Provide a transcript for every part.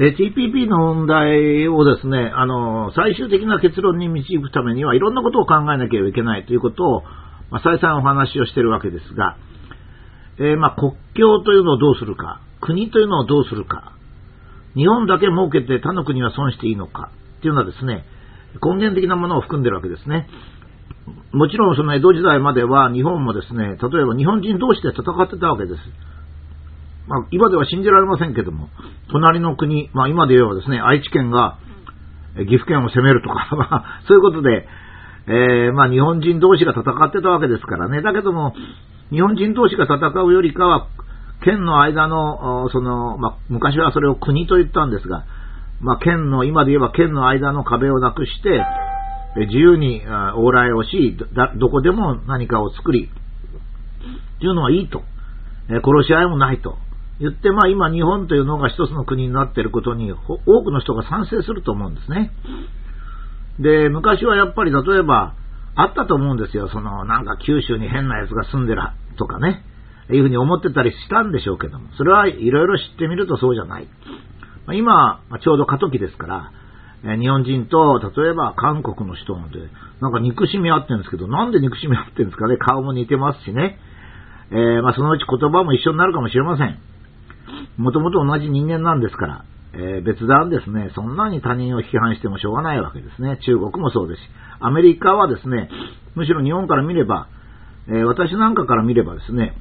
え TPP の問題をですね、あの、最終的な結論に導くためにはいろんなことを考えなければいけないということを、まあ、再三お話をしているわけですが、えー、ま、国境というのをどうするか、国というのをどうするか、日本だけ儲けて他の国は損していいのかっていうのはですね、根源的なものを含んでるわけですね。もちろんその江戸時代までは日本もですね、例えば日本人同士で戦ってたわけです。まあ、今では信じられませんけども、隣の国、まあ今で言えばですね、愛知県が岐阜県を攻めるとか、ま あそういうことで、えー、まあ日本人同士が戦ってたわけですからね。だけども、日本人同士が戦うよりかは、県の間の、その、まあ、昔はそれを国と言ったんですが、まあ、県の、今で言えば県の間の壁をなくして、自由に往来をし、どこでも何かを作り、というのはいいと。殺し合いもないと。言って、まあ今日本というのが一つの国になっていることに多くの人が賛成すると思うんですね。で、昔はやっぱり例えばあったと思うんですよ。そのなんか九州に変な奴が住んでるとかね。いうふうに思ってたりしたんでしょうけども、それはいろいろ知ってみるとそうじゃない。まあ今、ちょうど過渡期ですから、日本人と、例えば韓国の人なんて、なんか憎しみ合ってるんですけど、なんで憎しみ合ってるんですかね顔も似てますしね。えー、まあ、そのうち言葉も一緒になるかもしれません。もともと同じ人間なんですから、えー、別段ですね、そんなに他人を批判してもしょうがないわけですね。中国もそうですし、アメリカはですね、むしろ日本から見れば、えー、私なんかから見ればですね、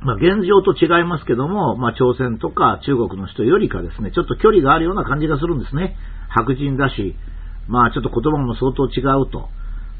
まあ、現状と違いますけども、まあ、朝鮮とか中国の人よりかですね、ちょっと距離があるような感じがするんですね。白人だし、まあ、ちょっと言葉も相当違うと。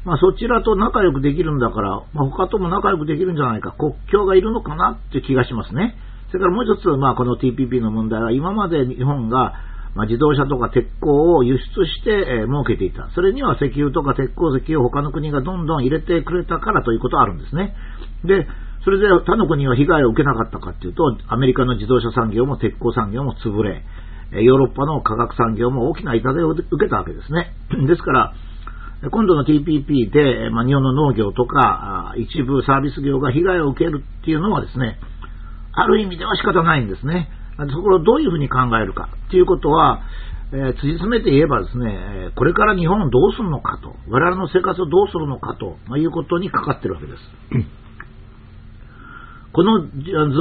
まあ、そちらと仲良くできるんだから、まあ、他とも仲良くできるんじゃないか、国境がいるのかなって気がしますね。それからもう一つ、まあ、この TPP の問題は、今まで日本が、まあ、自動車とか鉄鋼を輸出して、えー、儲けていた。それには石油とか鉄鉱石を他の国がどんどん入れてくれたからということはあるんですね。で、それで他の国は被害を受けなかったかっていうと、アメリカの自動車産業も鉄鋼産業も潰れ、ヨーロッパの化学産業も大きな痛手を受けたわけですね。ですから、今度の TPP で、まあ、日本の農業とか、一部サービス業が被害を受けるっていうのはですね、ある意味では仕方ないんですね。そこをどういうふうに考えるか。っていうことは、えー、辻詰めて言えばですね、これから日本をどうするのかと、我々の生活をどうするのかと、まあ、いうことにかかってるわけです。この図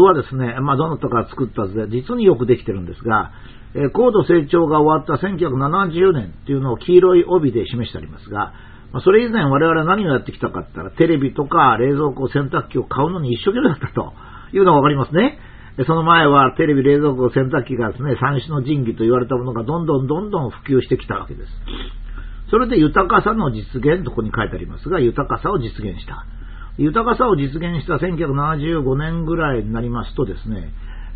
はですね、まあ、どなたか作った図で、実によくできてるんですが、え高度成長が終わった1970年っていうのを黄色い帯で示してありますが、まあ、それ以前我々は何をやってきたかって言ったら、テレビとか冷蔵庫、洗濯機を買うのに一生懸命だったというのがわかりますね。その前はテレビ、冷蔵庫、洗濯機がですね、三種の神器と言われたものがどんどんどんどん普及してきたわけです。それで豊かさの実現とここに書いてありますが、豊かさを実現した。豊かさを実現した1975年ぐらいになりますとですね、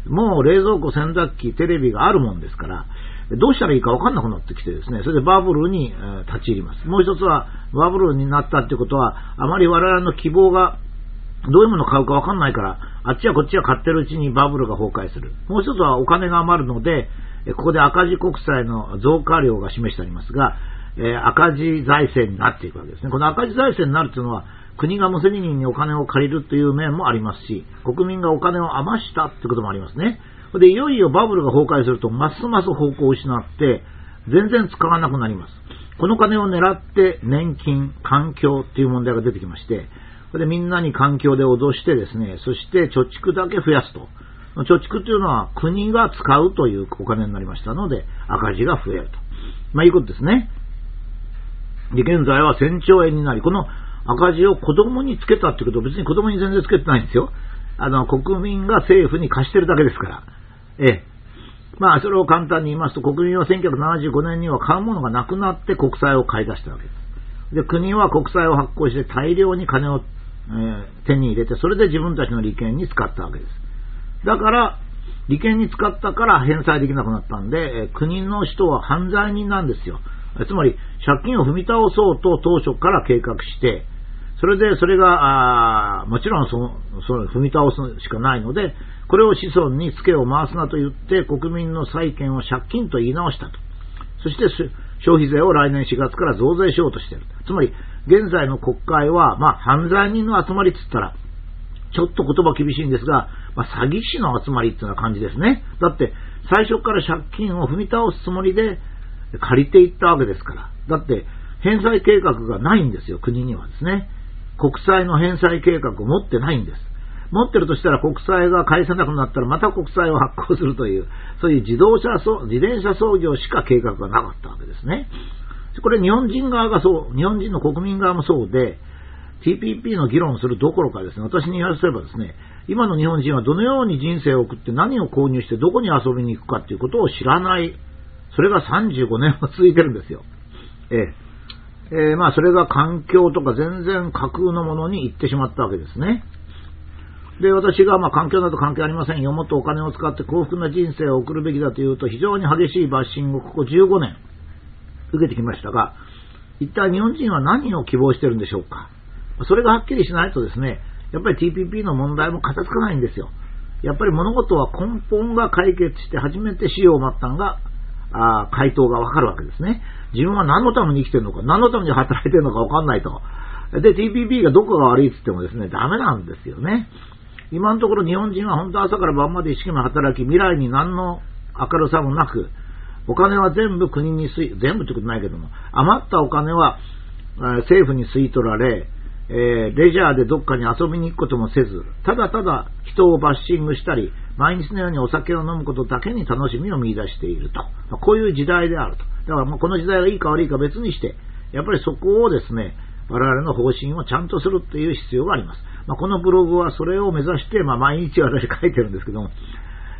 もう冷蔵庫、洗濯機、テレビがあるもんですから、どうしたらいいか分かんなくなってきてですね、それでバブルに、立ち入ります。もう一つは、バブルになったってことは、あまり我々の希望が、どういうものを買うか分かんないから、あっちはこっちは買ってるうちにバブルが崩壊する。もう一つはお金が余るので、ここで赤字国債の増加量が示してありますが、え赤字財政になっていくわけですね。この赤字財政になるというのは、国が無責任にお金を借りるという面もありますし、国民がお金を余したってこともありますね。で、いよいよバブルが崩壊すると、ますます方向を失って、全然使わなくなります。この金を狙って年金、環境っていう問題が出てきまして、これでみんなに環境で脅してですね、そして貯蓄だけ増やすと。貯蓄というのは国が使うというお金になりましたので、赤字が増えると。まあいうことですね。で、現在は1000兆円になり、この赤字を子供につけたってことは別に子供に全然つけてないんですよ。あの、国民が政府に貸してるだけですから。ええ。まあ、それを簡単に言いますと、国民は1975年には買うものがなくなって国債を買い出したわけです。で、国は国債を発行して大量に金を、え、手に入れて、それで自分たちの利権に使ったわけです。だから、利権に使ったから返済できなくなったんで、国の人は犯罪人なんですよ。つまり、借金を踏み倒そうと当初から計画して、それで、それが、あもちろんその、その踏み倒すしかないので、これを子孫に付けを回すなと言って、国民の債権を借金と言い直したと。そして、消費税を来年4月から増税しようとしている。つまり、現在の国会は、まあ、犯罪人の集まりって言ったら、ちょっと言葉厳しいんですが、まあ、詐欺師の集まりっていうような感じですね。だって、最初から借金を踏み倒すつもりで借りていったわけですから。だって、返済計画がないんですよ、国にはですね。国債の返済計画を持ってないんです。持ってるとしたら国債が返せなくなったらまた国債を発行するという、そういう自動車、自転車操業しか計画がなかったわけですね。これ日本人側がそう、日本人の国民側もそうで、TPP の議論するどころかですね、私に言わせればですね、今の日本人はどのように人生を送って何を購入してどこに遊びに行くかということを知らない。それが35年も続いてるんですよ。ええ。えー、まあそれが環境とか全然架空のものに行ってしまったわけですね。で、私がまあ環境など関係ありませんよ。もっとお金を使って幸福な人生を送るべきだというと非常に激しいバッシングをここ15年受けてきましたが、一体日本人は何を希望してるんでしょうか？それがはっきりしないとですね、やっぱり TPP の問題も片付かないんですよ。やっぱり物事は根本が解決して初めて死を待ったのが、あ回答がわかるわけですね。自分は何のために生きてるのか、何のために働いてるのかわかんないと。で、TPP がどこが悪いって言ってもですね、ダメなんですよね。今のところ日本人は本当朝から晩まで一生懸命働き、未来に何の明るさもなく、お金は全部国に吸い、全部ってことないけども、余ったお金は政府に吸い取られ、えー、レジャーでどっかに遊びに行くこともせず、ただただ人をバッシングしたり、毎日のようにお酒を飲むことだけに楽しみを見出していると。まあ、こういう時代であると。だからまあこの時代がいいか悪いか別にして、やっぱりそこをですね、我々の方針をちゃんとするっていう必要があります。まあ、このブログはそれを目指して、まあ、毎日私書いてるんですけども、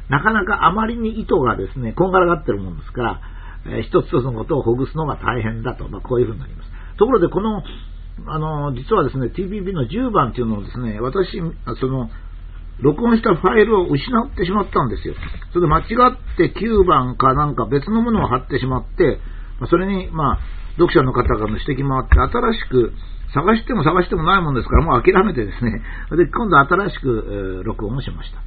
なかなかあまりに意図がですね、こんがらがってるもんですから、えー、一つ一つのことをほぐすのが大変だと、まあ、こういうふうになります。ところで、この、あの、実はですね、TPP の10番っていうのをですね、私、その、録音したファイルを失ってしまったんですよ。それで間違って9番かなんか別のものを貼ってしまって、それに、まあ、読者の方からの指摘もあって、新しく探しても探してもないもんですから、もう諦めてですね、で、今度新しく、録音をしました。